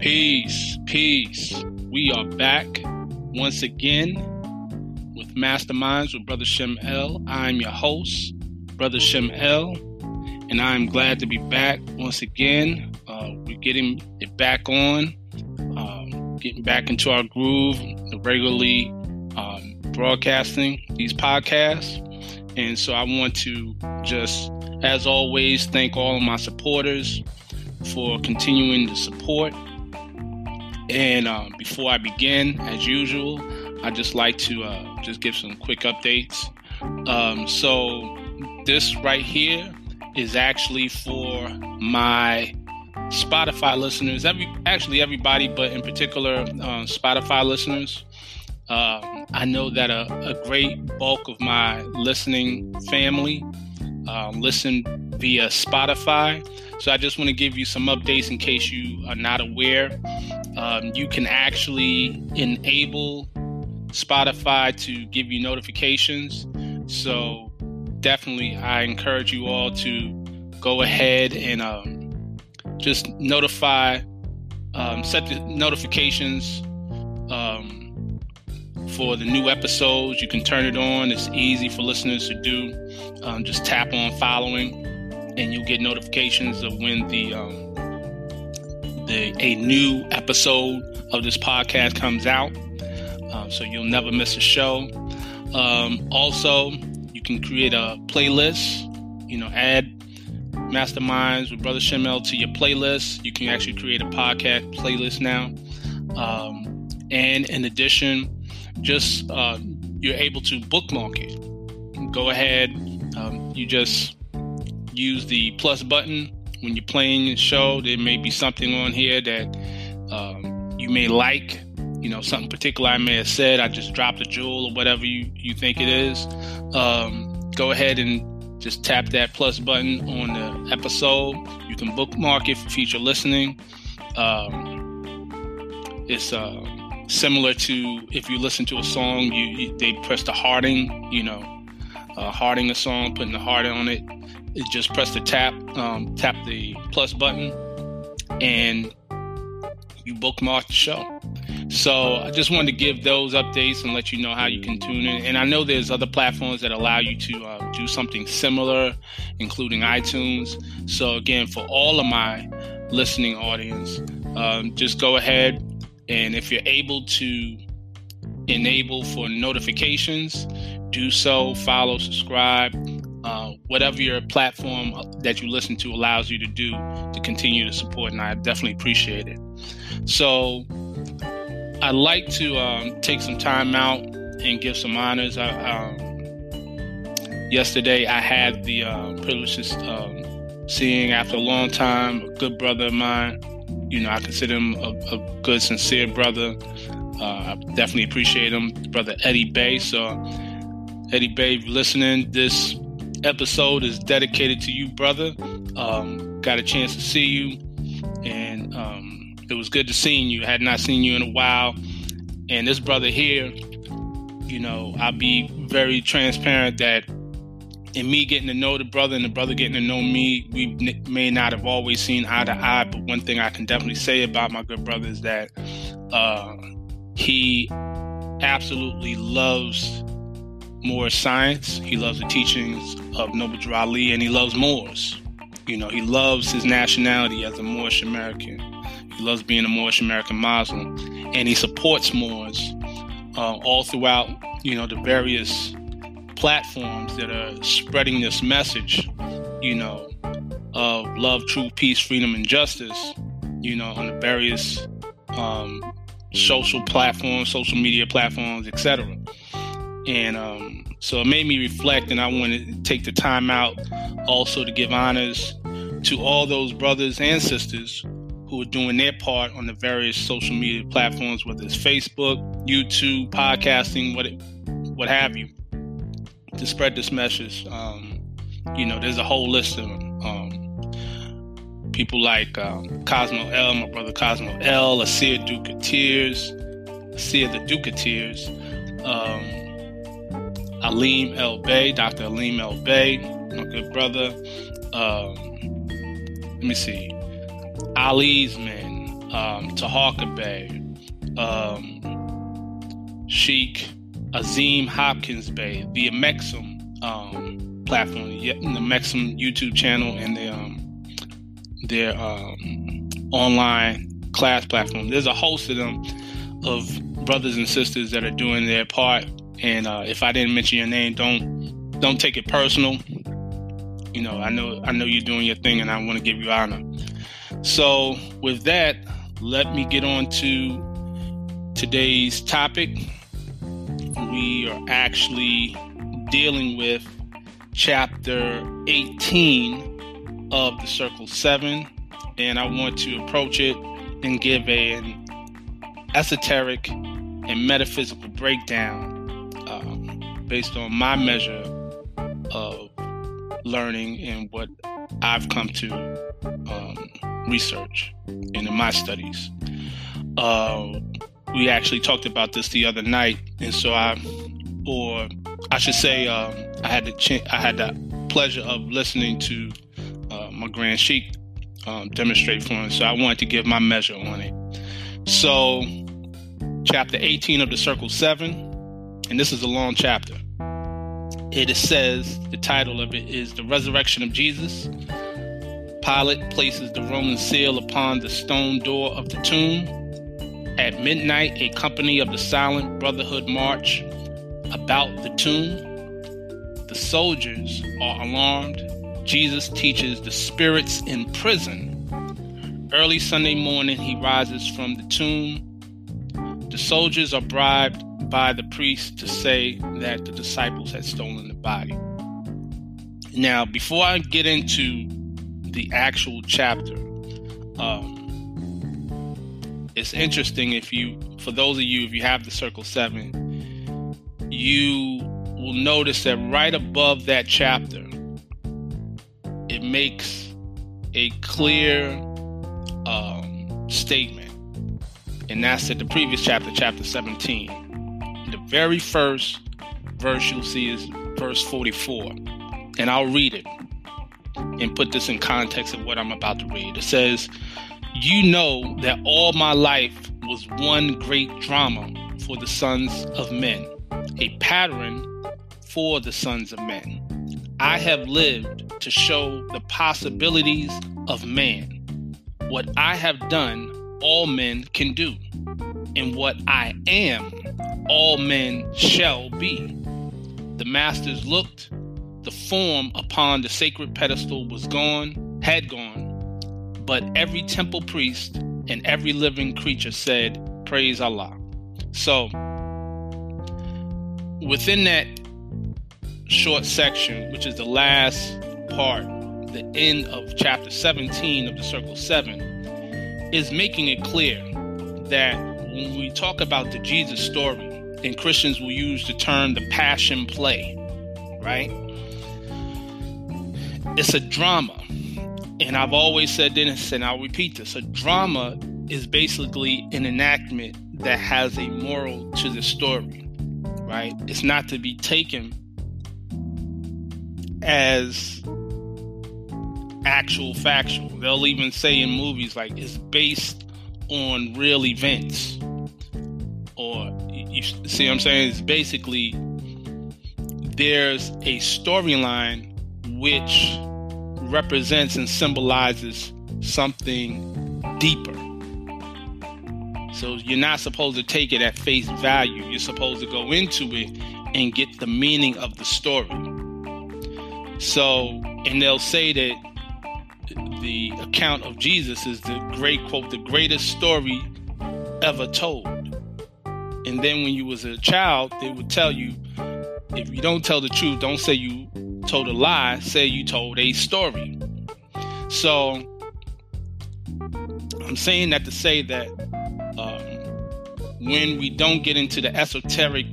Peace, peace. We are back once again with Masterminds with Brother Shem El. I'm your host, Brother Shem El, and I'm glad to be back once again. Uh, we're getting it back on, um, getting back into our groove, regularly um, broadcasting these podcasts. And so I want to just, as always, thank all of my supporters for continuing to support. And uh, before I begin, as usual, I just like to uh, just give some quick updates. Um, so this right here is actually for my Spotify listeners. Every actually everybody, but in particular uh, Spotify listeners. Uh, I know that a, a, great bulk of my listening family uh, listen via Spotify. So I just want to give you some updates in case you are not aware. Um, you can actually enable Spotify to give you notifications. So definitely, I encourage you all to go ahead and um, just notify, um, set the notifications um, for the new episodes. You can turn it on. It's easy for listeners to do. Um, just tap on following and you'll get notifications of when the um, the a new episode of this podcast comes out. Um, so you'll never miss a show. Um, also, you can create a playlist. You know, add masterminds with Brother Shem El to your playlist. You can actually create a podcast playlist now. Um, and in addition, just uh, you're able to bookmark it. Go ahead. Um, you just use the plus button when you're playing the show. There may be something on here that um, you may like, you know, something particular I may have said. I just dropped a jewel or whatever you, you think it is. Um, go ahead and just tap that plus button on the episode. You can bookmark it for future listening. Um, it's uh, similar to if you listen to a song, you, you they press the hearting, you know, uh, a song, putting the heart on it is just press the tap, um, tap the plus button, and you bookmark the show. So I just wanted to give those updates and let you know how you can tune in. And I know there's other platforms that allow you to uh, do something similar, including iTunes. So again, for all of my listening audience, um, just go ahead and if you're able to enable for notifications, do so. Follow, subscribe uh, whatever your platform that you listen to allows you to do to continue to support, and I definitely appreciate it. So, I'd like to um, take some time out and give some honors. I, um, yesterday, I had the uh, privilege of um, seeing, after a long time, a good brother of mine. You know, I consider him a, a good, sincere brother. Uh, I definitely appreciate him, brother Eddie Bey. So, Eddie Bey, listening, this episode is dedicated to you, brother. Um, got a chance to see you, and um, it was good to seeing you. Had not seen you in a while, and this brother here, you know, I'll be very transparent that in me getting to know the brother and the brother getting to know me, we may not have always seen eye to eye. But one thing I can definitely say about my good brother is that uh, he absolutely loves Moorish science. He loves the teachings of Noble Drew Ali, and he loves Moors. You know, he loves his nationality as a Moorish American. He loves being a Moorish American Muslim, and he supports Moors uh, all throughout. You know, the various platforms that are spreading this message. You know, of love, truth, peace, freedom, and justice. You know, on the various um, social platforms, social media platforms, etc. And um, so it made me reflect, and I wanted to take the time out also to give honors to all those brothers and sisters who are doing their part on the various social media platforms, whether it's Facebook, YouTube, podcasting, what it, what have you, to spread this message. Um, you know, there's a whole list of um, people like um, Cosmo El, my brother Cosmo El, Asir Duke of Tears, Asir the Duke of Tears. Um, Aleem El Bey, Dr. Aleem El Bey, my good brother. Um, let me see. Ali's man, um, Bey, um, Sheikh Azim Hopkins Bey, the Mexum um, platform, the Mexum YouTube channel, and the, um, their um, online class platform. There's a host of them of brothers and sisters that are doing their part. And uh, if I didn't mention your name, don't don't take it personal. You know, I know I know you're doing your thing, and I want to give you honor. So, with that, let me get on to today's topic. We are actually dealing with chapter 18 of the Circle 7, and I want to approach it and give an esoteric and metaphysical breakdown um, based on my measure of learning and what I've come to um, research and in my studies. Uh, we actually talked about this the other night, and so I, or I should say, um, I had the ch- I had the pleasure of listening to my grand sheik um, demonstrate for me. So I wanted to give my measure on it. So, chapter 18 of the Circle 7, and this is a long chapter. It says, the title of it is The Resurrection of Jesus. Pilate places the Roman seal upon the stone door of the tomb. At midnight, a company of the Silent Brotherhood march about the tomb. The soldiers are alarmed. Jesus teaches the spirits in prison Early Sunday morning, he rises from the tomb. The soldiers are bribed by the priest to say that the disciples had stolen the body. Now, before I get into the actual chapter, um, it's interesting if you, for those of you, if you have the Circle 7, you will notice that right above that chapter, it makes a clear um, statement, and that's at the previous chapter, chapter 17. The very first verse you'll see is verse 44, and I'll read it and put this in context of what I'm about to read. It says, You know that all my life was one great drama for the sons of men, a pattern for the sons of men. I have lived to show the possibilities of man what I have done, all men can do, and what I am, all men shall be. The masters looked, the form upon the sacred pedestal was gone, had gone, but every temple priest and every living creature said, Praise Allah. So, within that short section, which is the last part the end of chapter 17 of the Circle 7 is making it clear that when we talk about the Jesus story, and Christians will use the term the passion play, right? It's a drama. And I've always said this, and I'll repeat this a drama is basically an enactment that has a moral to the story, right? It's not to be taken as actual factual. They'll even say in movies like it's based on real events. Or you see what I'm saying? It's basically there's a storyline which represents and symbolizes something deeper. So you're not supposed to take it at face value. You're supposed to go into it and get the meaning of the story. So, and they'll say that the account of Jesus is the great quote, the greatest story ever told. And then when you was a child, they would tell you, if you don't tell the truth, don't say you told a lie, say you told a story. So I'm saying that to say that um, when we don't get into the esoteric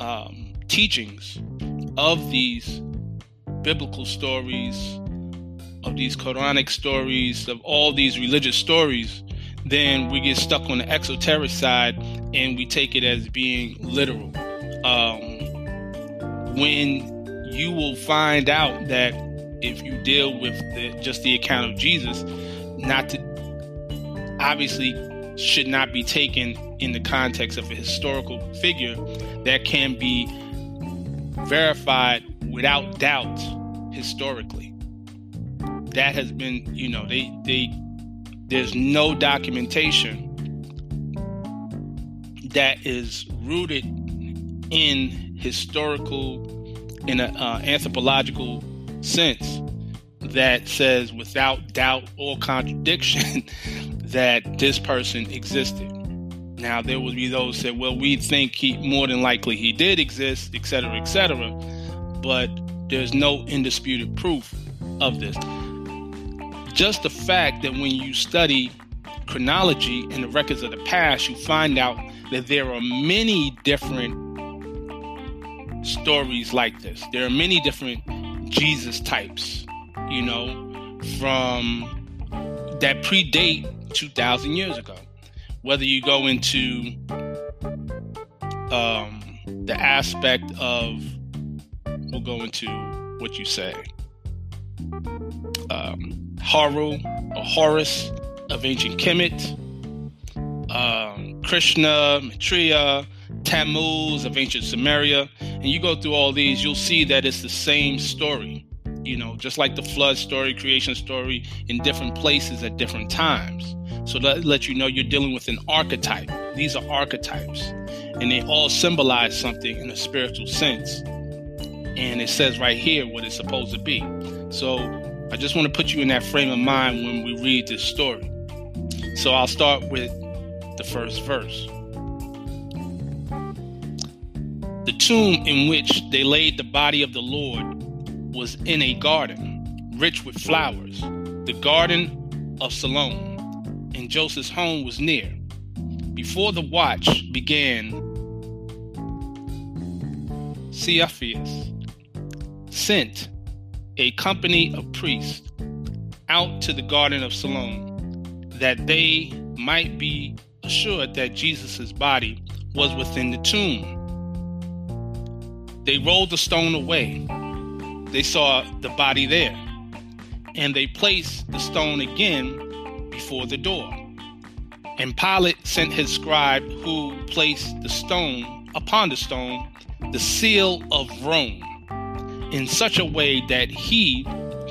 um, teachings of these biblical stories of these Quranic stories, of all these religious stories, then we get stuck on the exoteric side and we take it as being literal. Um, when you will find out that if you deal with the, just the account of Jesus, not to, obviously should not be taken in the context of a historical figure that can be verified without doubt historically. That has been, you know, they they there's no documentation that is rooted in historical in an uh, anthropological sense that says without doubt or contradiction that this person existed. Now there will be those that well we think he more than likely he did exist, etc., etc. But there's no indisputed proof of this. Just the fact that when you study chronology and the records of the past, you find out that there are many different stories like this. There are many different Jesus types, you know, from that predate 2,000 years ago. Whether you go into um, the aspect of, go into what you say, um, Haru or Horus of ancient Kemet, um, Krishna, Maitreya, Tammuz of ancient Samaria, and you go through all these, you'll see that it's the same story. You know, just like the flood story, creation story in different places at different times. So that lets you know you're dealing with an archetype. These are archetypes, and they all symbolize something in a spiritual sense. And it says right here what it's supposed to be. So I just want to put you in that frame of mind when we read this story. So I'll start with the first verse. The tomb in which they laid the body of the Lord was in a garden, rich with flowers, the garden of Siloam, and Joseph's home was near. Before the watch began, Caiaphas sent a company of priests out to the garden of Siloam that they might be assured that Jesus' body was within the tomb. They rolled the stone away. They saw the body there. And they placed the stone again before the door. And Pilate sent his scribe who placed the stone upon the stone the seal of Rome in such a way that he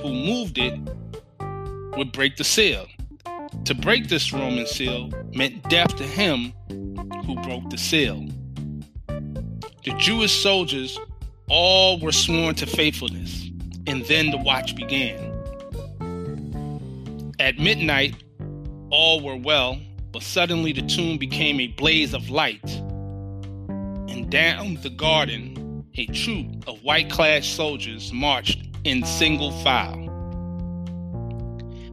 who moved it would break the seal. To break this Roman seal meant death to him who broke the seal. The Jewish soldiers all were sworn to faithfulness, and then the watch began. At midnight, all were well, but suddenly the tomb became a blaze of light, and down the garden, a troop of white clad soldiers marched in single file.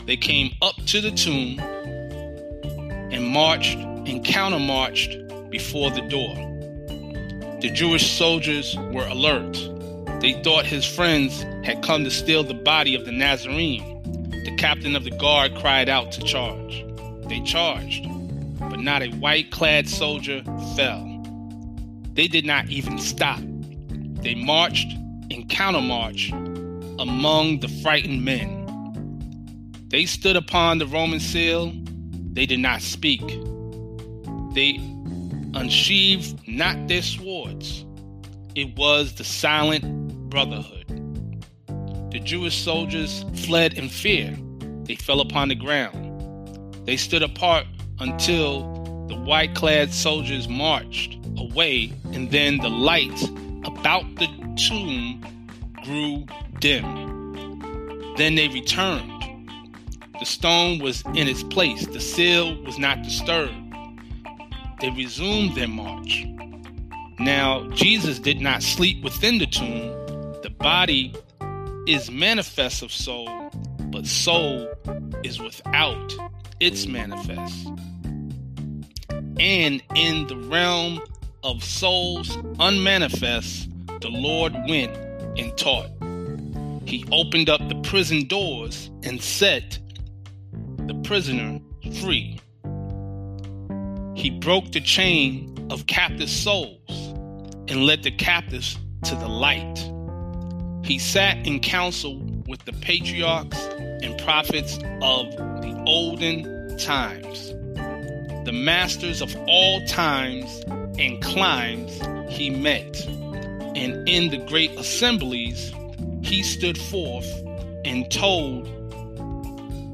They came up to the tomb and marched and countermarched before the door. The Jewish soldiers were alert. They thought his friends had come to steal the body of the Nazarene. The captain of the guard cried out to charge. They charged, but not a white clad soldier fell. They did not even stop. They marched and countermarched among the frightened men. They stood upon the Roman seal they did not speak. They unsheathed not their swords. It was the silent brotherhood. The Jewish soldiers fled in fear. They fell upon the ground. They stood apart until the white clad soldiers marched away, and then the light about the tomb grew dim. Then they returned the stone was in its place, the seal was not disturbed. They resumed their march. Now, Jesus did not sleep within the tomb. The body is manifest of soul, but soul is without its manifest. And in the realm of souls unmanifest, the Lord went and taught. He opened up the prison doors and set the prisoner free. He broke the chain of captive souls and led the captives to the light. He sat in council with the patriarchs and prophets of the olden times. the masters of all times and climes he met. And in the great assemblies, he stood forth and told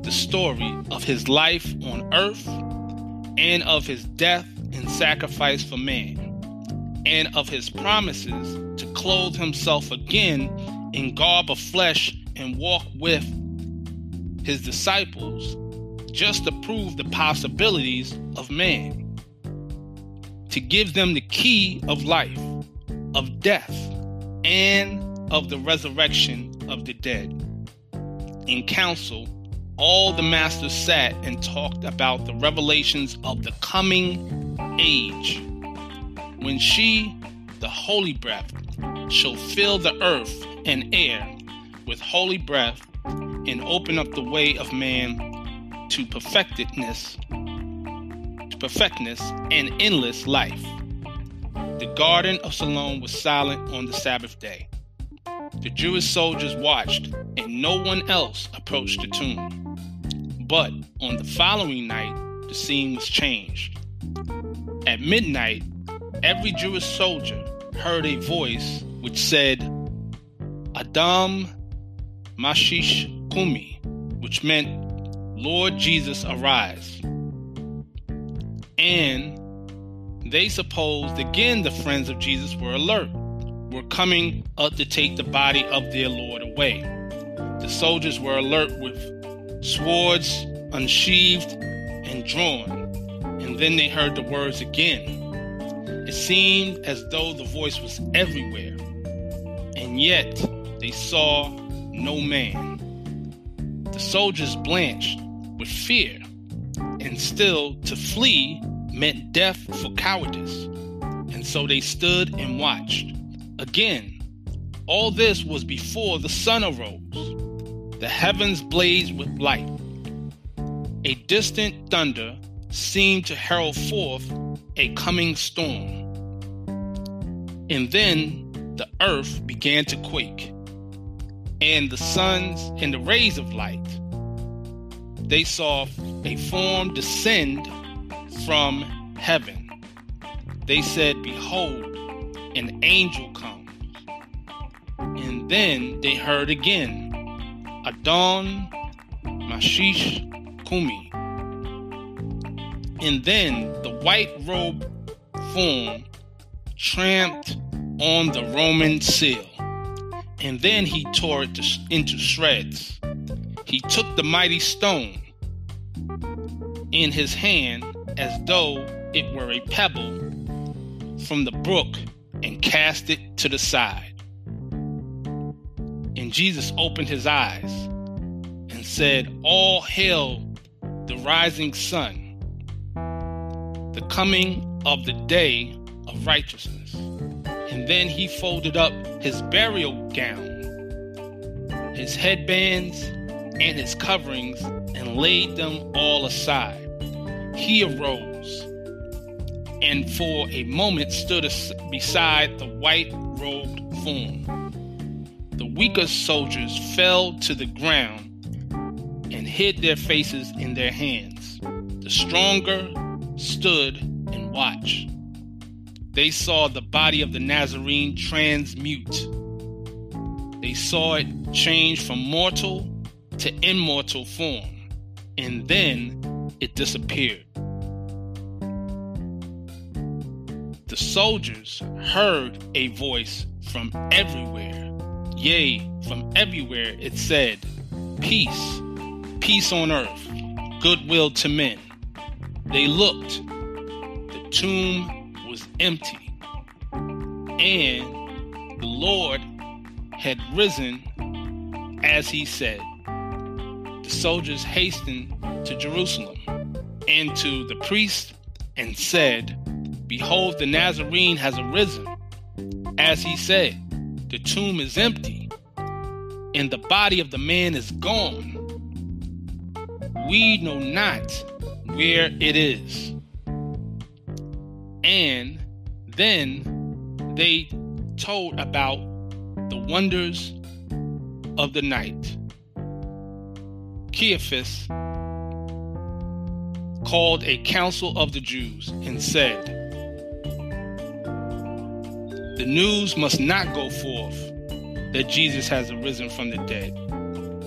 the story of his life on earth and of his death and sacrifice for man, and of his promises to clothe himself again in garb of flesh and walk with his disciples just to prove the possibilities of man, to give them the key of life, of death, and of the resurrection of the dead. In council, all the masters sat and talked about the revelations of the coming age. When she, the holy breath, shall fill the earth and air with holy breath and open up the way of man to perfectedness, perfectness and endless life. The garden of Siloam was silent on the Sabbath day. The Jewish soldiers watched, and no one else approached the tomb. But on the following night, the scene was changed. At midnight, every Jewish soldier heard a voice which said, Adon Mashish Kumi, which meant, Lord Jesus, arise. And they supposed again the friends of Jesus were alert, were coming up to take the body of their Lord away. The soldiers were alert with swords unsheathed and drawn, and then they heard the words again. It seemed as though the voice was everywhere, and yet they saw no man. The soldiers blanched with fear, and still to flee meant death for cowardice. And so they stood and watched. Again, all this was before the sun arose. The heavens blazed with light. A distant thunder seemed to herald forth a coming storm. And then the earth began to quake, and the suns and the rays of light. They saw a form descend from heaven. They said, Behold, an angel comes. And then they heard again Adon Mashish Kumi. And then the white robe form tramped on the Roman seal. And then he tore it into shreds. He took the mighty stone in his hand as though it were a pebble from the brook and cast it to the side. And Jesus opened his eyes and said, All hail the rising sun, the coming of the day of righteousness. And then he folded up his burial gown, his headbands, and his coverings, and laid them all aside. He arose and for a moment stood beside the white robed form the weaker soldiers fell to the ground and hid their faces in their hands. The stronger stood and watched. They saw the body of the Nazarene transmute. They saw it change from mortal to immortal form, and then it disappeared. The soldiers heard a voice from everywhere Yea, from everywhere it said, Peace, peace on earth, goodwill to men. They looked, the tomb was empty, and the Lord had risen as he said. The soldiers hastened to Jerusalem and to the priest and said, Behold, the Nazarene has arisen, as he said the tomb is empty and the body of the man is gone. We know not where it is. And then they told about the wonders of the night. Caiaphas called a council of the Jews and said, The news must not go forth that Jesus has arisen from the dead.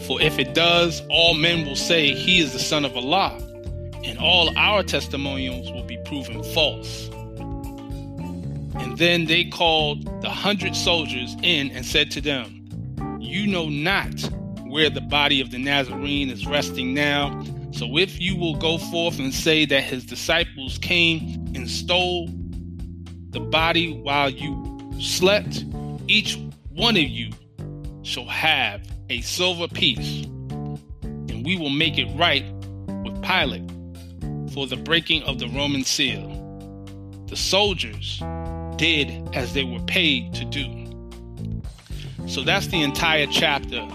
For if it does, all men will say he is the Son of Allah, and all our testimonials will be proven false. And then they called the hundred soldiers in and said to them, You know not where the body of the Nazarene is resting now. So if you will go forth and say that his disciples came and stole the body while you slept, each one of you shall have a silver piece, and we will make it right with Pilate for the breaking of the Roman seal. The soldiers did as they were paid to do. So that's the entire chapter,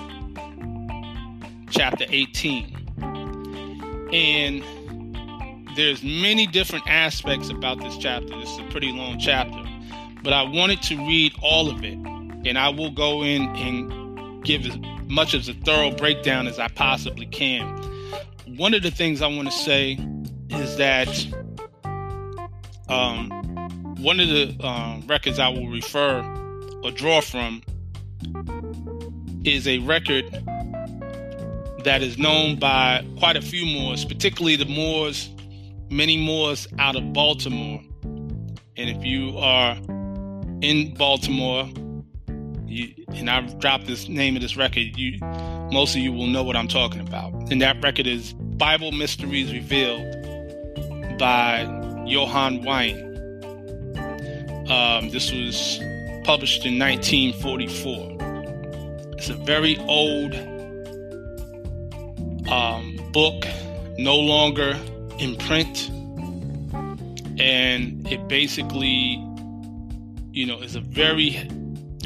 chapter 18. And there's many different aspects about this chapter. This is a pretty long chapter, but I wanted to read all of it, and I will go in and give as much as a thorough breakdown as I possibly can. One of the things I want to say is that um, one of the um, records I will refer or draw from is a record that is known by quite a few Moors, particularly the Moors, many Moors out of Baltimore. And if you are in Baltimore, you, and I've dropped this name of this record, you most of you will know what I'm talking about. And that record is Bible Mysteries Revealed by Johann Wein. Um, this was published in 1944. It's a very old um, book, no longer in print, and it basically, you know, is a very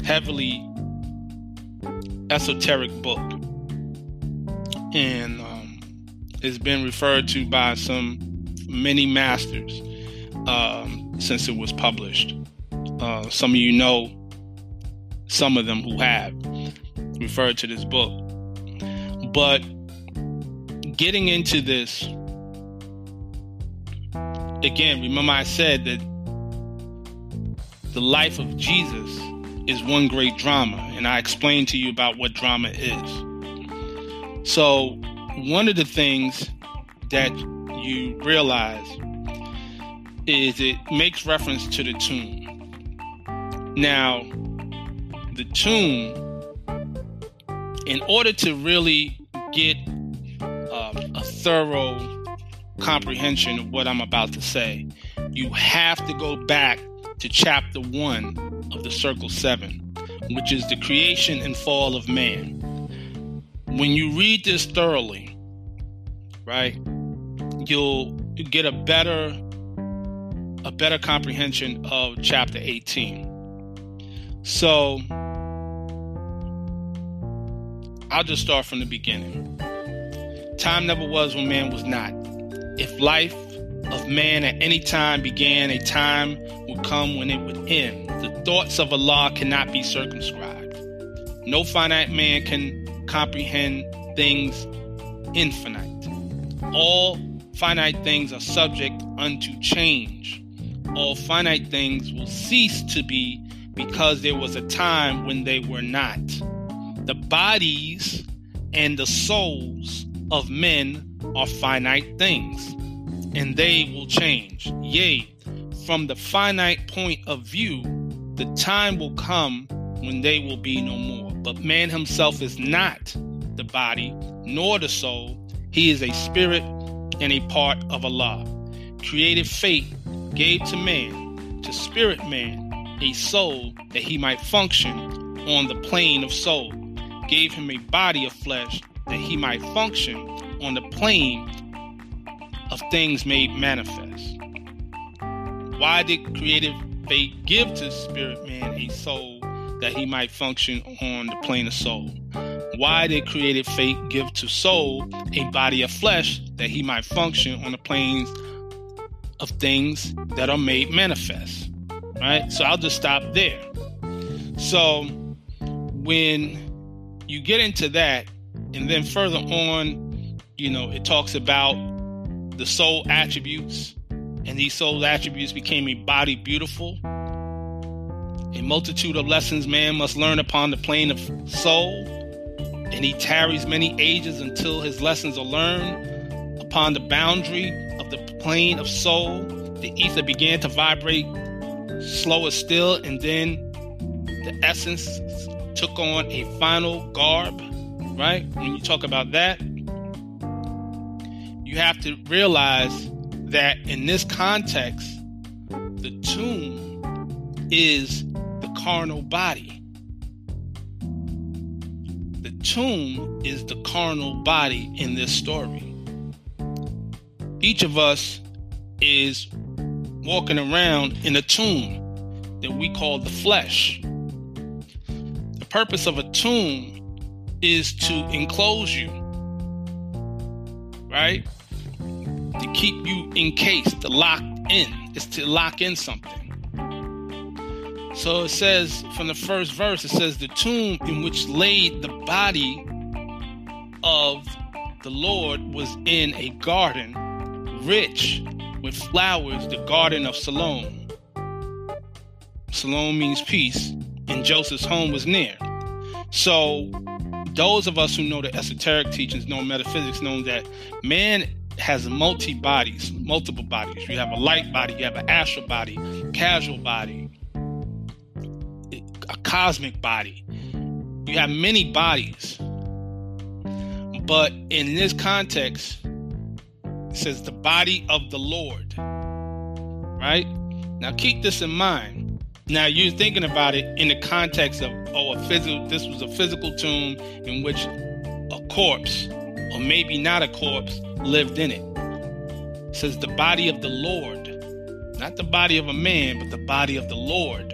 heavily esoteric book, and um, it's been referred to by some many masters um, since it was published. Uh, some of you know some of them who have referred to this book. But getting into this, again, remember I said that the life of Jesus is one great drama, and I explained to you about what drama is. So, one of the things that you realize is it makes reference to the tomb. Now, the tomb, in order to really get thorough comprehension of what I'm about to say, you have to go back to chapter one of the Circle Seven, which is the creation and fall of man. When you read this thoroughly, right, you'll get a better a better comprehension of chapter 18. So I'll just start from the beginning. Time never was when man was not. If life of man at any time began, a time would come when it would end. The thoughts of Allah cannot be circumscribed. No finite man can comprehend things infinite. All finite things are subject unto change. All finite things will cease to be because there was a time when they were not. The bodies and the souls of men are finite things, and they will change. Yea, from the finite point of view, the time will come when they will be no more. But man himself is not the body nor the soul, he is a spirit and a part of Allah. Creative fate gave to man, to spirit man, a soul that he might function on the plane of soul, gave him a body of flesh that he might function on the plane of things made manifest. Why did creative fate give to spirit man a soul that he might function on the plane of soul? Why did creative fate give to soul a body of flesh that he might function on the planes of things that are made manifest? right? So I'll just stop there. So when you get into that, and then further on, you know, it talks about the soul attributes, and these soul attributes became a body beautiful. A multitude of lessons man must learn upon the plane of soul, and he tarries many ages until his lessons are learned. Upon the boundary of the plane of soul, the ether began to vibrate slower still, and then the essence took on a final garb, right? When you talk about that, you have to realize that in this context, the tomb is the carnal body. The tomb is the carnal body in this story. Each of us is walking around in a tomb that we call the flesh. The purpose of a tomb is to enclose you, right? To keep you encased, to lock in. It's to lock in something. So it says from the first verse, it says, The tomb in which laid the body of the Lord was in a garden rich with flowers, the garden of Siloam. Siloam means peace, and Joseph's home was near. So, those of us who know the esoteric teachings, know metaphysics, know that man has multi bodies, multiple bodies. You have a light body, you have an astral body, causal body, a cosmic body. You have many bodies. But in this context, it says the body of the Lord. Right? Now keep this in mind. Now you're thinking about it in the context of oh a physical this was a physical tomb in which a corpse, or maybe not a corpse, lived in it. It says the body of the Lord. Not the body of a man, but the body of the Lord.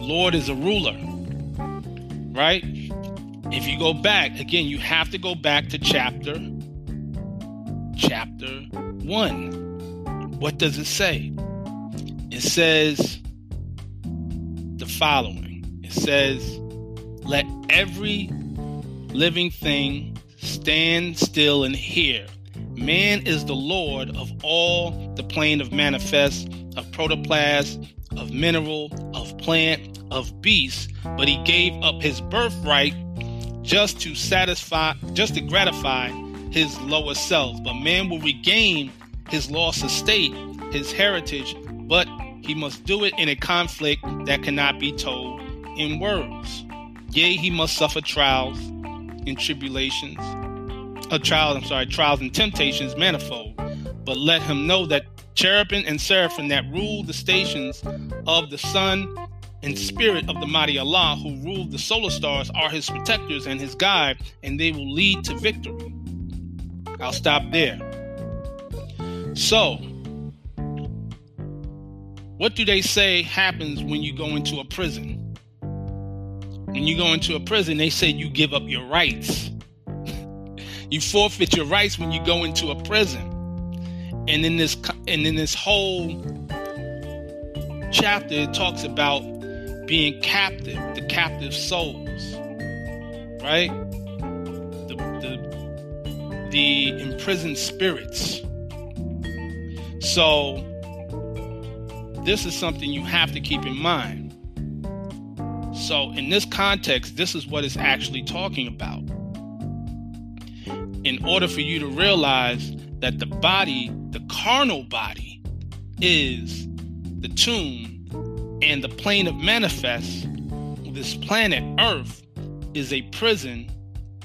Lord is a ruler. Right? If you go back, again, you have to go back to chapter chapter 1. What does it say? It says following It says, Let every living thing stand still and hear. Man is the Lord of all the plane of manifest, of protoplasm, of mineral, of plant, of beast, but he gave up his birthright just to satisfy, just to gratify his lower self. But man will regain his lost estate, his heritage, but he must do it in a conflict that cannot be told in words. Yea, he must suffer trials and tribulations, a trial, I'm sorry, trials and temptations manifold. But let him know that cherubim and seraphim that rule the stations of the sun and spirit of the mighty Allah, who rule the solar stars, are his protectors and his guide, and they will lead to victory. I'll stop there. So, what do they say happens when you go into a prison? When you go into a prison, they say you give up your rights. you forfeit your rights when you go into a prison. And in this and in this whole chapter it talks about being captive, the captive souls. Right? the the imprisoned spirits. So, this is something you have to keep in mind. So, in this context, this is what it's actually talking about. In order for you to realize that the body, the carnal body, is the tomb and the plane of manifest, this planet Earth, is a prison,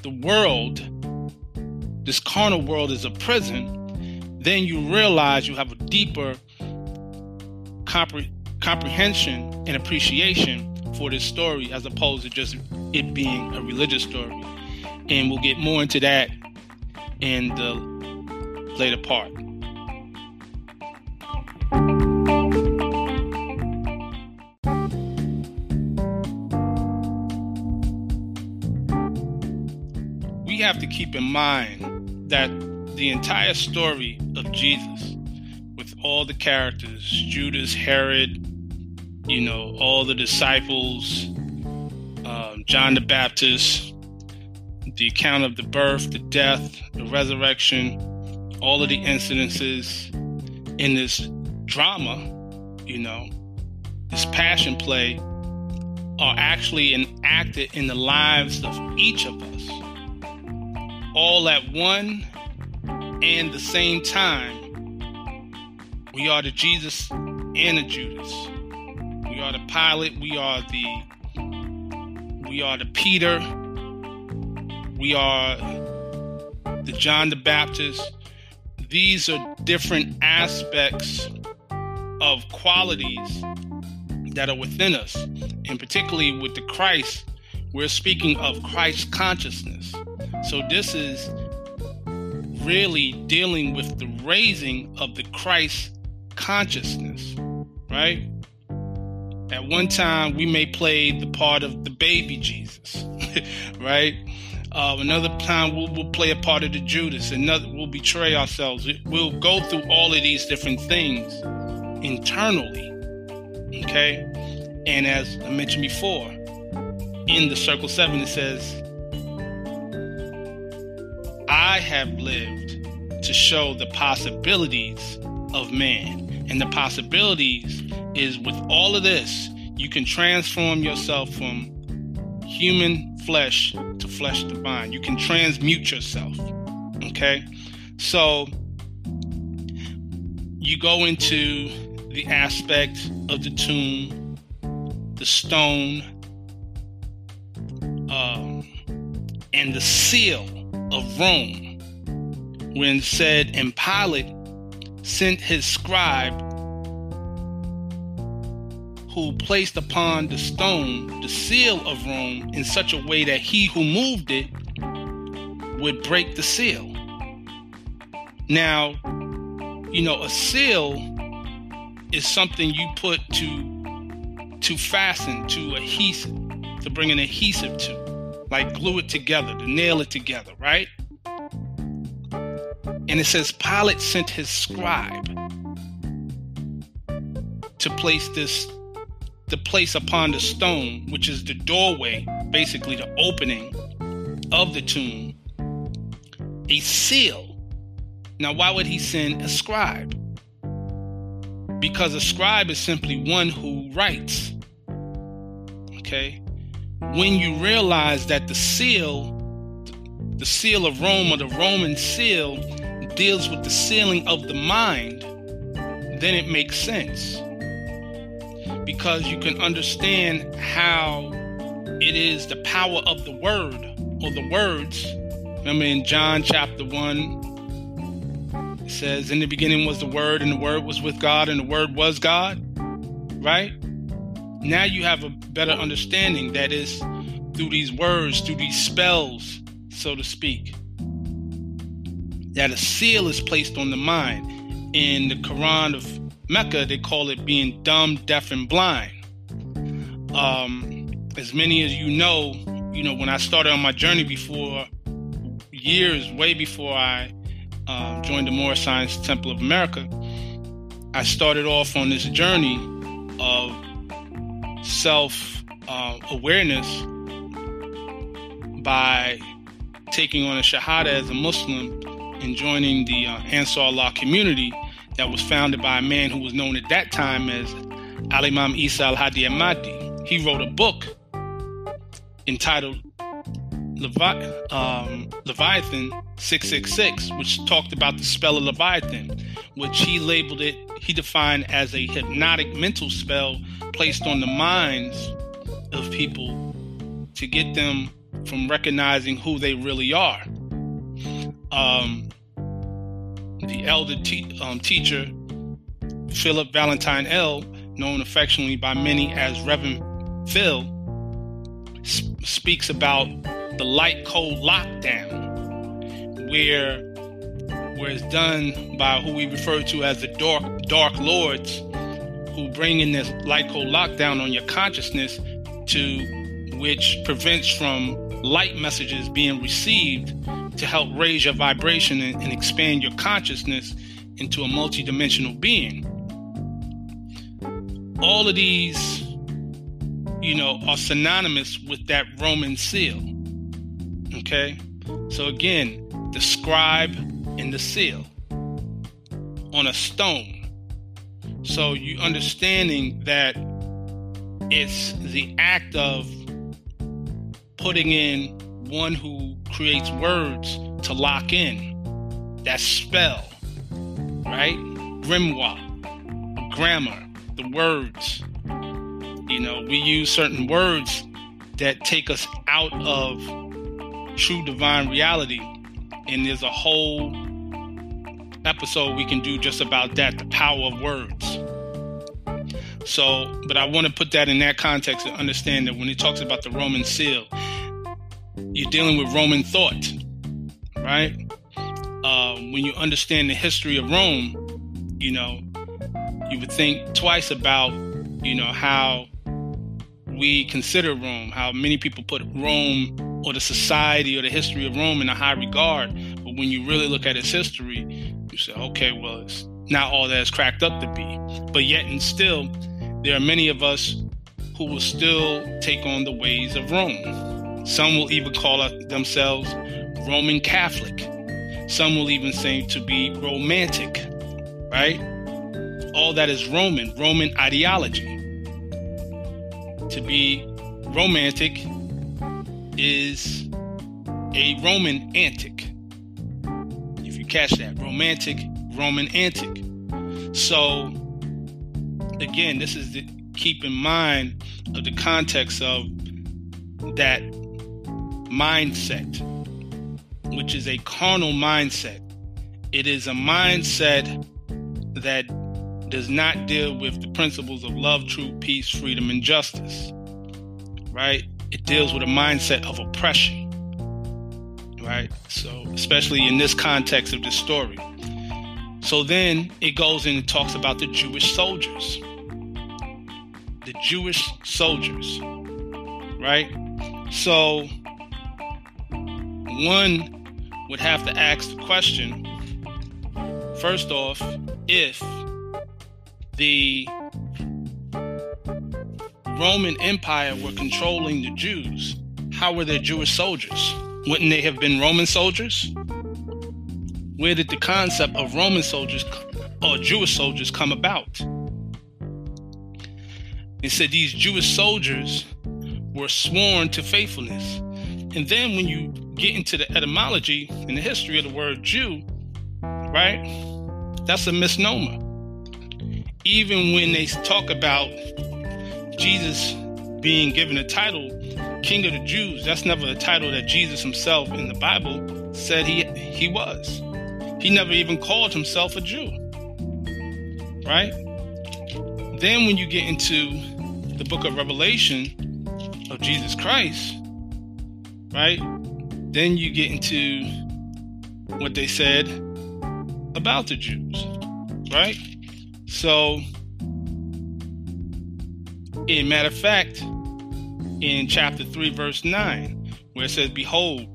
the world this carnal world is a prison, then you realize you have a deeper compre- comprehension and appreciation for this story as opposed to just it being a religious story. And we'll get more into that in the later part. We have to keep in mind that the entire story of Jesus, all the characters Judas, Herod, you know, all the disciples, um, John the Baptist, the account of the birth, the death, the resurrection, all of the incidences in this drama, you know, this passion play, are actually enacted in the lives of each of us, all at one and the same time. We are the Jesus and the Judas. We are the Pilate. We are the we are the Peter. We are the John the Baptist. These are different aspects of qualities that are within us. And particularly with the Christ, we're speaking of Christ consciousness. So this is really dealing with the raising of the Christ consciousness, right? At one time, we may play the part of the baby Jesus, right? Uh, another time, we'll, we'll, play a part of the Judas. Another, we'll betray ourselves. We'll go through all of these different things internally, okay? And as I mentioned before, in the Circle 7, it says, I have lived to show the possibilities of man. And the possibilities is with all of this, you can transform yourself from human flesh to flesh divine. You can transmute yourself. Okay? So you go into the aspect of the tomb, the stone, um, and the seal of Rome when said, and Pilate sent his scribe who placed upon the stone the seal of Rome in such a way that he who moved it would break the seal. Now, you know, a seal is something you put to to fasten to adhesive, to bring an adhesive to, like glue it together, to nail it together, right? And it says Pilate sent his scribe to place this the place upon the stone, which is the doorway, basically the opening of the tomb, a seal. Now, why would he send a scribe? Because a scribe is simply one who writes. Okay? When you realize that the seal, the seal of Rome or the Roman seal, deals with the sealing of the mind, then it makes sense because you can understand how it is the power of the word or the words. Remember in John chapter 1, it says, In the beginning was the Word, and the Word was with God, and the Word was God. Right? Now you have a better understanding that is through these words, through these spells, so to speak, that a seal is placed on the mind. In the Quran of Mecca, they call it being dumb, deaf, and blind. Um, as many as you know, you know, when I started on my journey before, years, way before I um, joined the Moorish Science Temple of America, I started off on this journey of self uh, awareness by taking on a Shahada as a Muslim and joining the uh, Ansar Allah community that was founded by a man who was known at that time as Al Imam Isa al Hadi. He wrote a book entitled Levi- um, Leviathan 666, which talked about the spell of Leviathan, which he labeled it, he defined as a hypnotic mental spell placed on the minds of people to get them from recognizing who they really are. Um, the elder te- um, teacher, Philip Valentine El, known affectionately by many as Reverend Phil, sp- speaks about the light code lockdown, where where it's done by who we refer to as the dark dark lords, who bring in this light code lockdown on your consciousness to which prevents from light messages being received to help raise your vibration and, and expand your consciousness into a multidimensional being. All of these, you know, are synonymous with that Roman seal. Okay? So again, the scribe and the seal. on a stone. So you understanding that it's the act of putting in one who creates words to lock in. That spell, right? Grimoire, grammar, the words. You know, we use certain words that take us out of true divine reality. And there's a whole episode we can do just about that the power of words. So, but I want to put that in that context and understand that when he talks about the Roman seal, you're dealing with Roman thought, right? Uh, when you understand the history of Rome, you know, you would think twice about, you know, how we consider Rome, how many people put Rome or the society or the history of Rome in a high regard. But when you really look at its history, you say, okay, well, it's not all that it's cracked up to be. But yet and still, there are many of us who will still take on the ways of Rome. Some will even call themselves Roman Catholic. Some will even say to be romantic, right? All that is Roman, Roman ideology. To be romantic is a Roman antic. If you catch that, romantic, Roman antic. So, again, this is the keep in mind of the context of that mindset, which is a carnal mindset. It is a mindset that does not deal with the principles of love, truth, peace, freedom, and justice. Right? It deals with a mindset of oppression. Right? So, especially in this context of this story. So then it goes in and talks about the Jewish soldiers. The Jewish soldiers. Right? So one would have to ask the question first off, if the Roman Empire were controlling the Jews, how were there Jewish soldiers? Wouldn't they have been Roman soldiers? Where did the concept of Roman soldiers or Jewish soldiers come about? It said these Jewish soldiers were sworn to faithfulness. And then when you get into the etymology and the history of the word Jew, right? That's a misnomer. Even when they talk about Jesus being given a title, King of the Jews, that's never a title that Jesus himself in the Bible said he he was. He never even called himself a Jew. Right? Then when you get into the book of Revelation of Jesus Christ, right? Then you get into what they said about the Jews, right? So, in matter of fact, in chapter 3, verse 9, where it says, Behold,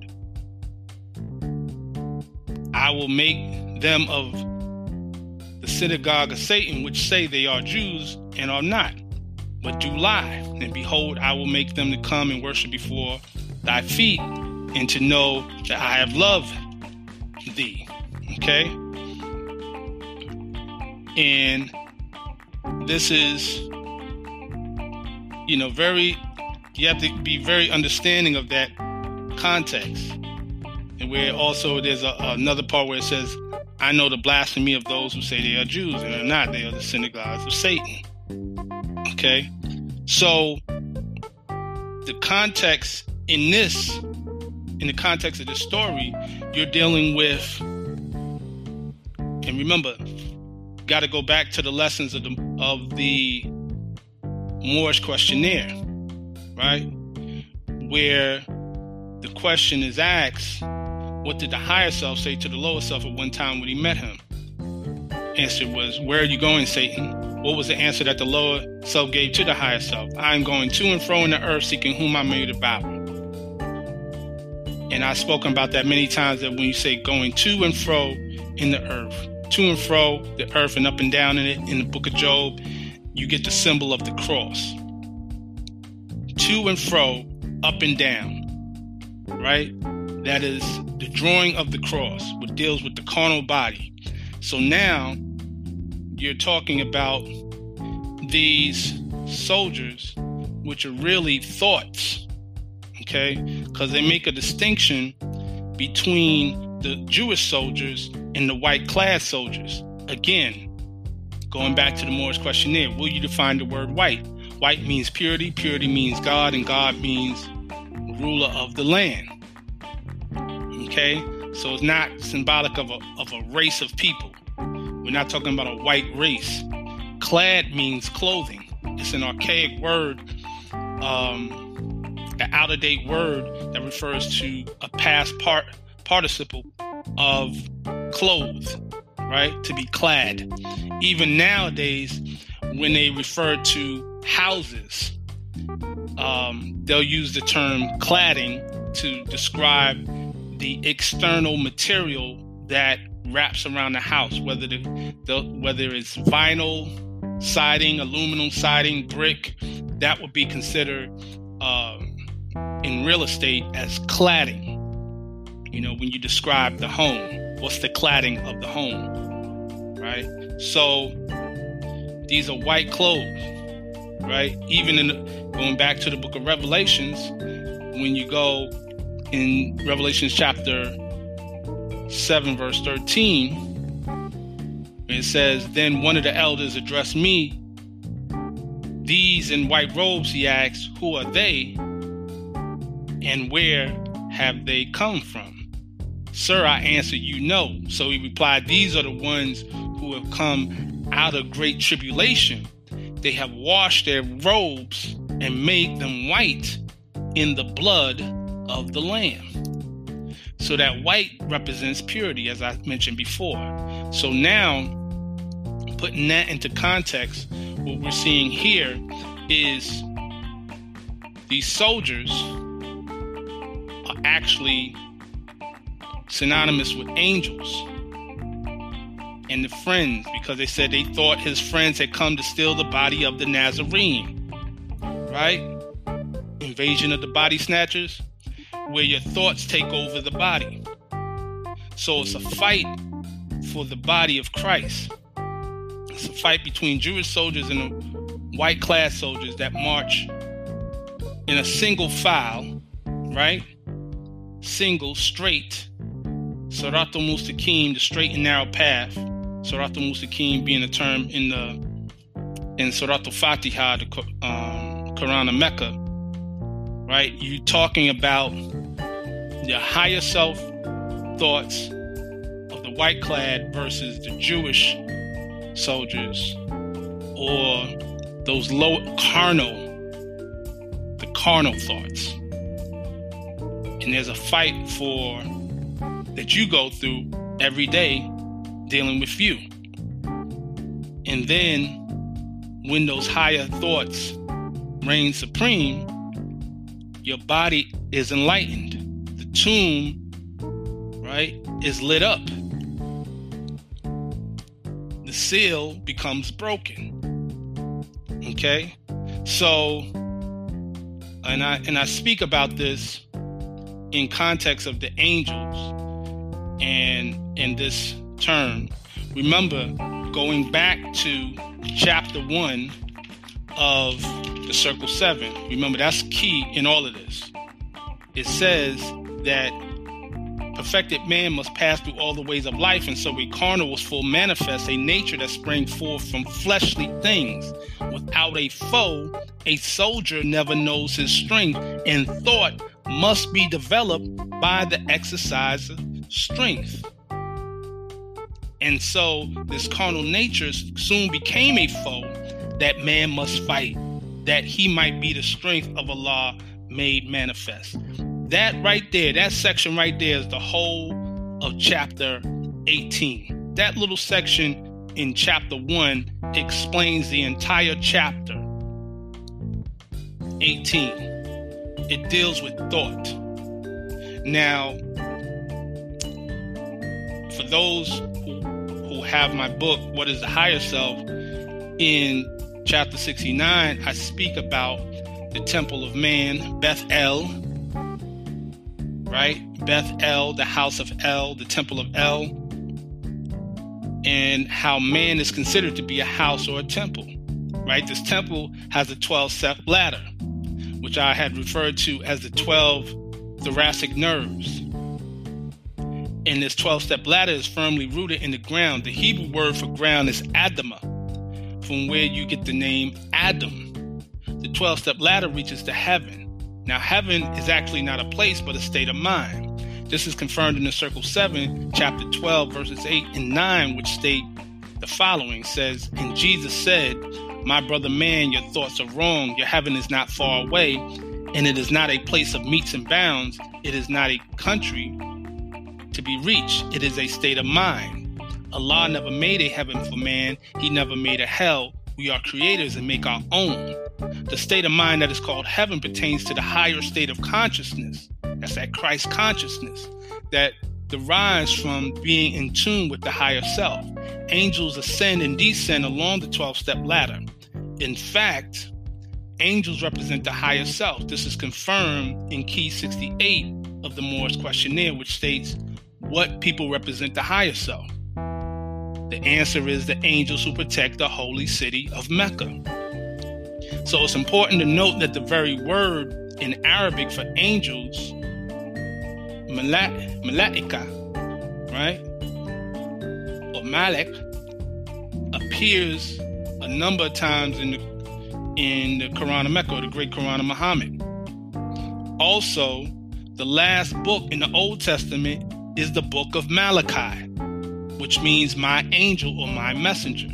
I will make them of the synagogue of Satan, which say they are Jews and are not, but do lie. And behold, I will make them to come and worship before thy feet, and to know that I have loved thee. Okay? And this is, you know, very, you have to be very understanding of that context and where also there's a, another part where it says, I know the blasphemy of those who say they are Jews and are not. They are the synagogues of Satan. Okay? So, the context in this, in the context of this story, you're dealing with, and remember, got to go back to the lessons of the, of the Moorish questionnaire, right? Where the question is asked what did the higher self say to the lower self at one time when he met him? Answer was, Where are you going, Satan? What was the answer that the lower self gave to the higher self? I am going to and fro in the earth, seeking whom I may devour. And I've spoken about that many times that when you say going to and fro in the earth, to and fro, the earth, and up and down in it, in the book of Job, you get the symbol of the cross. To and fro, up and down, right? That is the drawing of the cross, which deals with the carnal body. So now you're talking about these soldiers, which are really thoughts, okay? Because they make a distinction between the Jewish soldiers and the white clad soldiers. Again, going back to the Moorish questionnaire, will you define the word white? White means purity, purity means God, and God means ruler of the land. Okay? So it's not symbolic of a, of a race of people. We're not talking about a white race. Clad means clothing. It's an archaic word, um, an out of date word that refers to a past part participle of clothes, right? To be clad. Even nowadays, when they refer to houses, um, they'll use the term cladding to describe the external material that wraps around the house, whether the, the whether it's vinyl siding, aluminum siding, brick, that would be considered um, in real estate as cladding. You know, when you describe the home, what's the cladding of the home, right? So these are white clothes, right? Even in going back to the book of Revelations, when you go in Revelations chapter 7, verse 13, it says, Then one of the elders addressed me. These in white robes, he asked, Who are they? And where have they come from? Sir, I answered, You know. So he replied, These are the ones who have come out of great tribulation. They have washed their robes and made them white in the blood of the Lamb. So that white represents purity, as I mentioned before. So now putting that into context, what we're seeing here is these soldiers actually synonymous with angels and the friends because they said they thought his friends had come to steal the body of the Nazarene. Right? Invasion of the body snatchers, where your thoughts take over the body. So it's a fight for the body of Christ. It's a fight between Jewish soldiers and white class soldiers that march in a single file, right? Single, straight. Siratul Mustaqim, the straight and narrow path. Siratul Mustaqim being a term in the in Suratul Fatiha, the um, Quran of Mecca, right? You're talking about your higher self thoughts of the white clad versus the Jewish soldiers or those low carnal, the carnal thoughts. And there's a fight for that you go through every day dealing with you. And then when those higher thoughts reign supreme, your body is enlightened. The tomb, right, is lit up the seal becomes broken. Okay? So and I and I speak about this in context of the angels and in this term. Remember going back to chapter 1 of the circle 7. Remember that's key in all of this. It says that perfected man must pass through all the ways of life, and so a carnal was full manifest, a nature that sprang forth from fleshly things. Without a foe, a soldier never knows his strength, and thought must be developed by the exercise of strength. And so this carnal nature soon became a foe that man must fight, that he might be the strength of Allah made manifest. That right there, that section right there is the whole of chapter 18. That little section in chapter 1 explains the entire chapter 18. It deals with thought. Now, for those who, who have my book, What is the Higher Self, in chapter 69, I speak about the temple of man, Beth El, right? Beth El, the house of El, the temple of El. and how man is considered to be a house or a temple. Right? This temple has a 12 step ladder, which I had referred to as the 12 thoracic nerves. And this 12 step ladder is firmly rooted in the ground. The Hebrew word for ground is Adama, from where you get the name Adam. The 12 step ladder reaches to heaven. Now, heaven is actually not a place, but a state of mind. This is confirmed in the Circle 7, chapter 12, verses 8 and 9, which state the following says, And Jesus said, My brother man, your thoughts are wrong. Your heaven is not far away, and it is not a place of metes and bounds. It is not a country to be reached. It is a state of mind. Allah never made a heaven for man, He never made a hell. We are creators and make our own. The state of mind that is called heaven pertains to the higher state of consciousness. That's that Christ consciousness that derives from being in tune with the higher self. Angels ascend and descend along the 12 step ladder. In fact, angels represent the higher self. This is confirmed in key 68 of the Moorish questionnaire, which states what people represent the higher self. The answer is the angels who protect the holy city of Mecca. So it's important to note that the very word in Arabic for angels Malaika, right? Or Malek appears a number of times in the in the Quran of Mecca, the Great Quran of Muhammad. Also, the last book in the Old Testament is the book of Malachi, which means my angel or my messenger.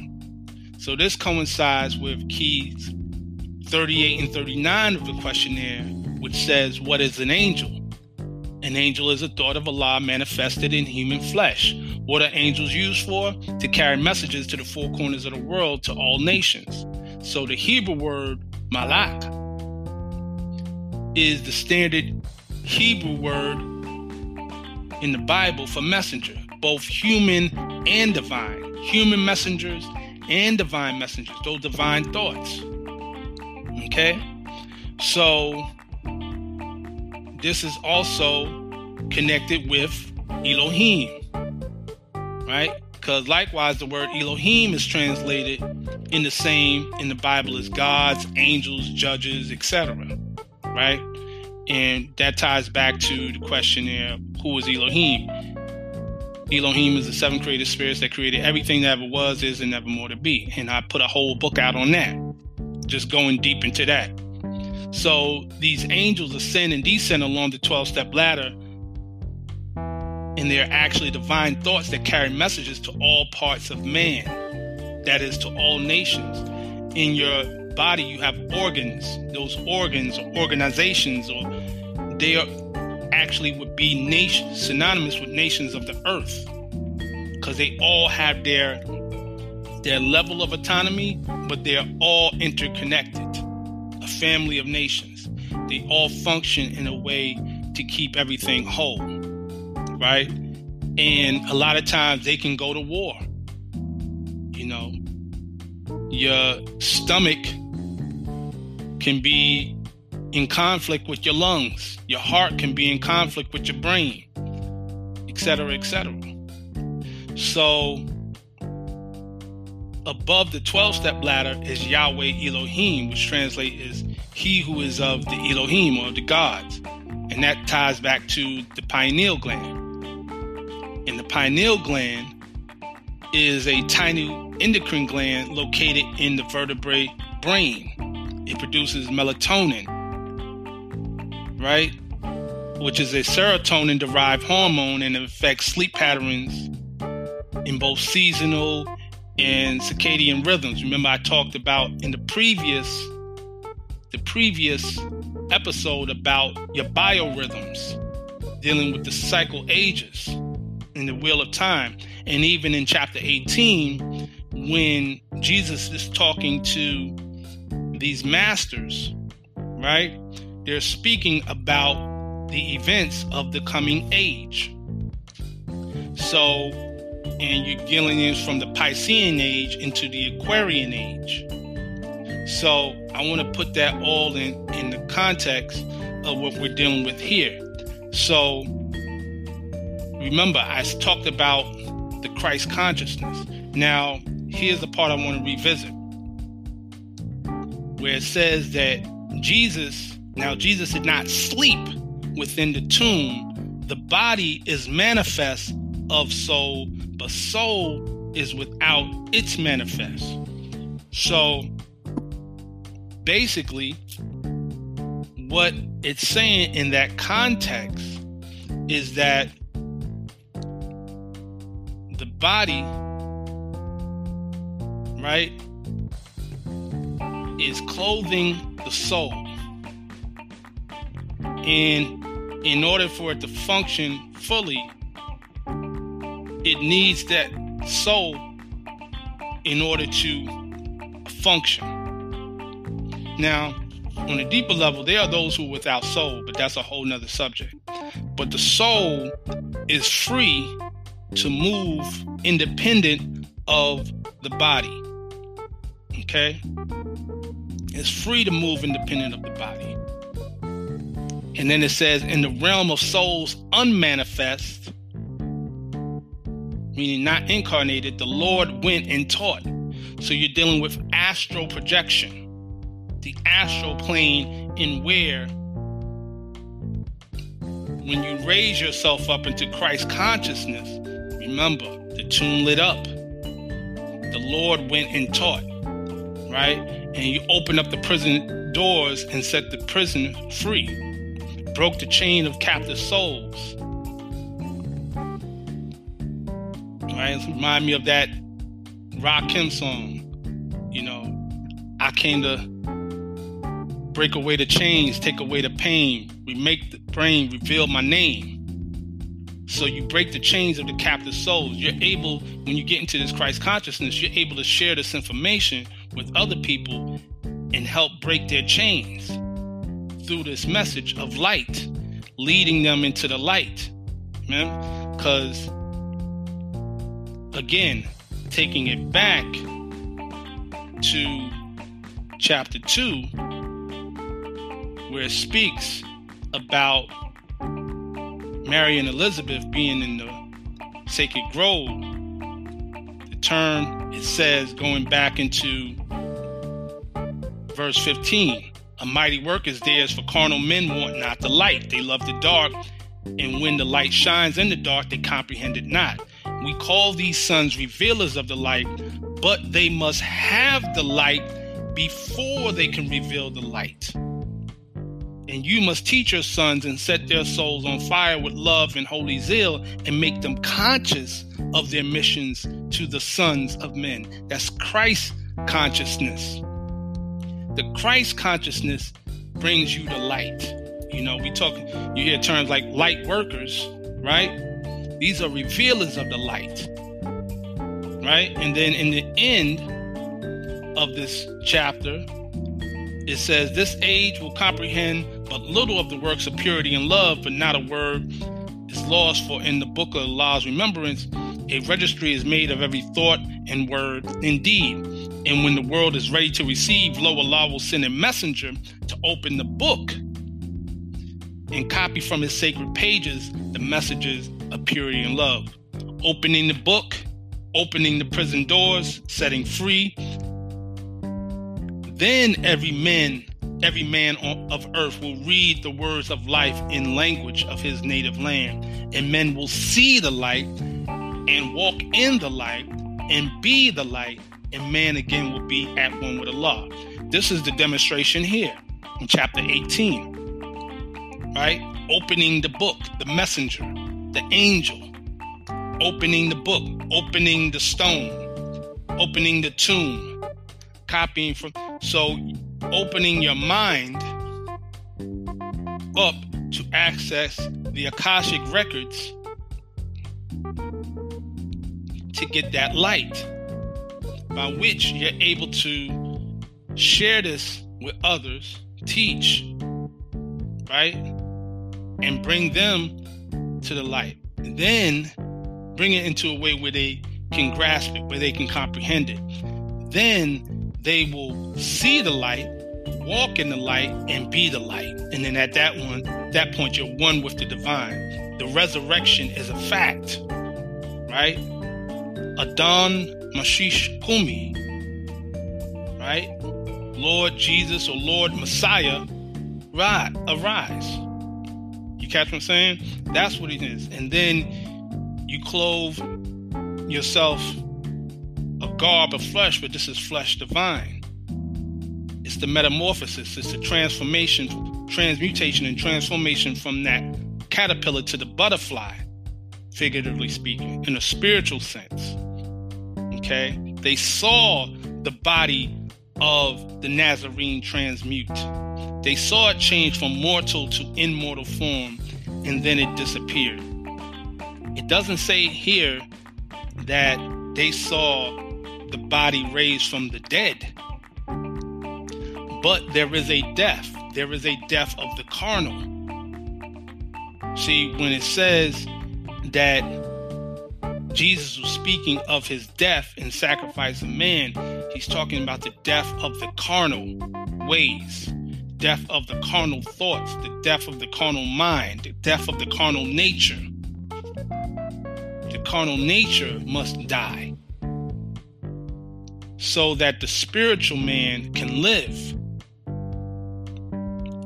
So this coincides with keys 38 and 39 of the questionnaire, which says, What is an angel? An angel is a thought of Allah manifested in human flesh. What are angels used for? To carry messages to the four corners of the world to all nations. So the Hebrew word malak is the standard Hebrew word in the Bible for messenger, both human and divine. Human messengers and divine messengers, those divine thoughts. Okay? So this is also connected with Elohim, right? Because likewise, the word Elohim is translated in the same in the Bible as gods, angels, judges, etc. Right? And that ties back to the question there who is Elohim? Elohim is the seven created spirits that created everything that ever was, is, and never more to be. And I put a whole book out on that, just going deep into that. So these angels ascend and descend along the 12 step ladder, and they're actually divine thoughts that carry messages to all parts of man, that is, to all nations. In your body, you have organs. Those organs or organizations, or they are actually would be synonymous with nations of the earth because they all have their their level of autonomy, but they're all interconnected family of nations. They all function in a way to keep everything whole, right? And a lot of times they can go to war. You know, your stomach can be in conflict with your lungs, your heart can be in conflict with your brain, etc., etc. So, above the 12 step ladder is Yahweh Elohim, which translates as He who is of the Elohim or the gods. And that ties back to the pineal gland. And the pineal gland is a tiny endocrine gland located in the vertebrate brain. It produces melatonin, right? Which is a serotonin derived hormone and affects sleep patterns in both seasonal and circadian rhythms. Remember, I talked about in the previous the previous episode about your biorhythms, dealing with the cycle ages in the wheel of time. And even in chapter 18, when Jesus is talking to these masters, right? They're speaking about the events of the coming age. So and you're dealing from the Piscean age into the Aquarian age. So I want to put that all in, in the context of what we're dealing with here. So remember, I talked about the Christ consciousness. Now, here's the part I want to revisit where it says that Jesus, now Jesus did not sleep within the tomb. The body is manifest of soul, but soul is without its manifest. So basically, what it's saying in that context is that the body, right, is clothing the soul. And in order for it to function fully, it needs that soul in order to function. Now, on a deeper level, there are those who are without soul, but that's a whole nother subject. But the soul is free to move independent of the body. Okay? It's free to move independent of the body. And then it says, in the realm of souls unmanifest, meaning not incarnated, the Lord went and taught. So you're dealing with astral projection, the astral plane, in where when you raise yourself up into Christ consciousness, remember the tomb lit up. The Lord went and taught, right? And you opened up the prison doors and set the prison free, broke the chain of captive souls. Right? Remind me of that Rakim song. You know, I came to break away the chains, take away the pain, remake the brain, reveal my name. So you break the chains of the captive souls. You're able, when you get into this Christ consciousness, you're able to share this information with other people and help break their chains through this message of light, leading them into the light. Because again, taking it back to chapter 2 where it speaks about Mary and Elizabeth being in the sacred grove. The term it says going back into verse 15 a mighty work is theirs for carnal men want not the light. They love the dark and when the light shines in the dark they comprehend it not. We call these sons revealers of the light but they must have the light before they can reveal the light and you must teach your sons and set their souls on fire with love and holy zeal and make them conscious of their missions to the sons of men. That's Christ consciousness. The Christ consciousness brings you to light. You know, we talk, you hear terms like light workers, right? These are revealers of the light, right? And then in the end of this chapter, it says, This age will comprehend but little of the works of purity and love, but not a word is lost. For in the book of Allah's remembrance, a registry is made of every thought and word indeed. And when the world is ready to receive, lo, Allah will send a messenger to open the book and copy from his sacred pages the messages of purity and love. Opening the book, opening the prison doors, setting free, then every man, every man of earth will read the words of life in language of his native land, and men will see the light and walk in the light and be the light, and man again will be at one with Allah. This is the demonstration here in chapter 18. Right? Opening the book, the messenger, the angel, opening the book, opening the stone, opening the tomb, copying from so, opening your mind up to access the Akashic records to get that light by which you're able to share this with others, teach, right? And bring them to the light. Then bring it into a way where they can grasp it, where they can comprehend it. Then they will see the light, walk in the light, and be the light. And then at that one, that point, you're one with the divine. The resurrection is a fact, right? Adon Mashish Kumi, right? Lord Jesus or Lord Messiah, right, arise. You catch what I'm saying? That's what it is. And then you clothe yourself a garb of flesh, but this is flesh divine. It's the metamorphosis, it's the transformation, transmutation, and transformation from that caterpillar to the butterfly, figuratively speaking, in a spiritual sense. Okay? They saw the body of the Nazarene transmute. They saw it change from mortal to immortal form, and then it disappeared. It doesn't say here that they saw the body raised from the dead, but there is a death. There is a death of the carnal. See, when it says that Jesus was speaking of his death and sacrifice of man, he's talking about the death of the carnal ways, death of the carnal thoughts, the death of the carnal mind, the death of the carnal nature. The carnal nature must die so that the spiritual man can live.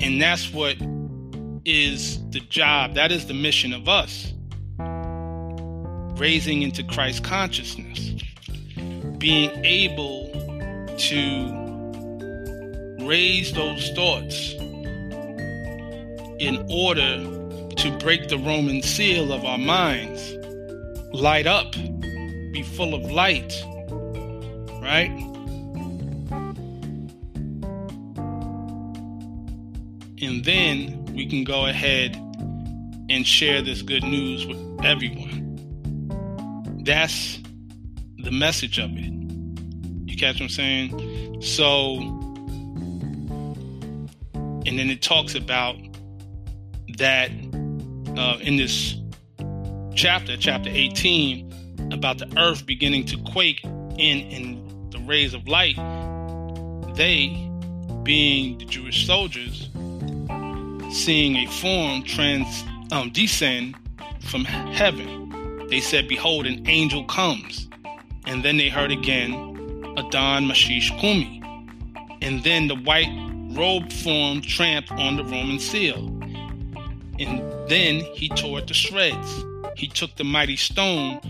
And that's what is the job, that is the mission of us raising into Christ consciousness, being able to raise those thoughts in order to break the Roman seal of our minds, light up, be full of light, right? And then we can go ahead and share this good news with everyone. That's the message of it. You catch what I'm saying? So, and then it talks about that uh, in this chapter, chapter 18, about the earth beginning to quake in in the rays of light. They, being the Jewish soldiers, seeing a form trans um, descend from heaven they said, Behold, an angel comes. And then they heard again, Adon Mashish Kumi. And then the white robe form tramped on the Roman seal. And then he tore it to shreds. He took the mighty stone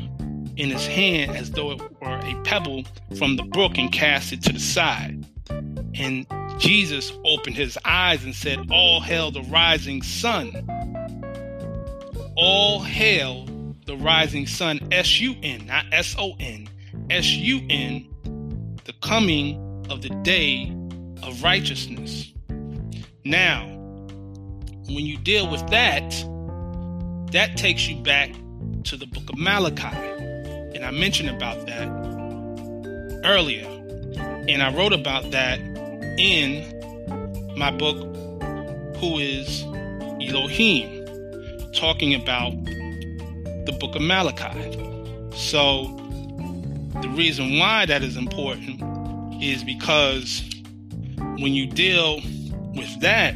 in his hand as though it were a pebble from the brook and cast it to the side. And Jesus opened his eyes and said, All hail the rising sun. All hail the rising sun, S U N, not S O N, S U N, the coming of the day of righteousness. Now, when you deal with that, that takes you back to the book of Malachi. And I mentioned about that earlier. And I wrote about that in my book, Who is Elohim, talking about the book of Malachi. So, the reason why that is important is because when you deal with that,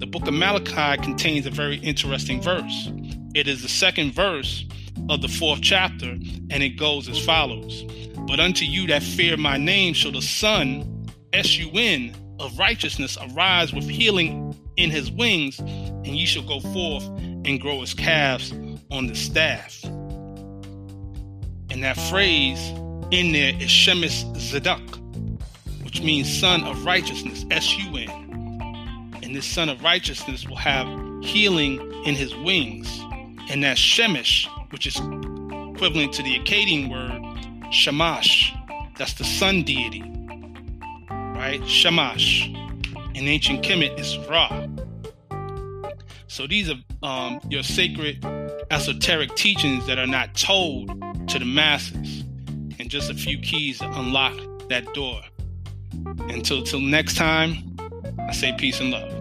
the book of Malachi contains a very interesting verse. It is the second verse of the fourth chapter, and it goes as follows But unto you that fear my name shall the Sun, S U N, of righteousness arise with healing in his wings, and ye shall go forth and grow as calves on the staff. And that phrase in there is Shemesh Zadok, which means son of righteousness, S U N. And this son of righteousness will have healing in his wings. And that Shemesh, which is equivalent to the Akkadian word Shamash, that's the sun deity, right? Shamash. In ancient Kemet is Ra. So these are um, your sacred esoteric teachings that are not told to the masses, and just a few keys to unlock that door. Until till next time, I say peace and love.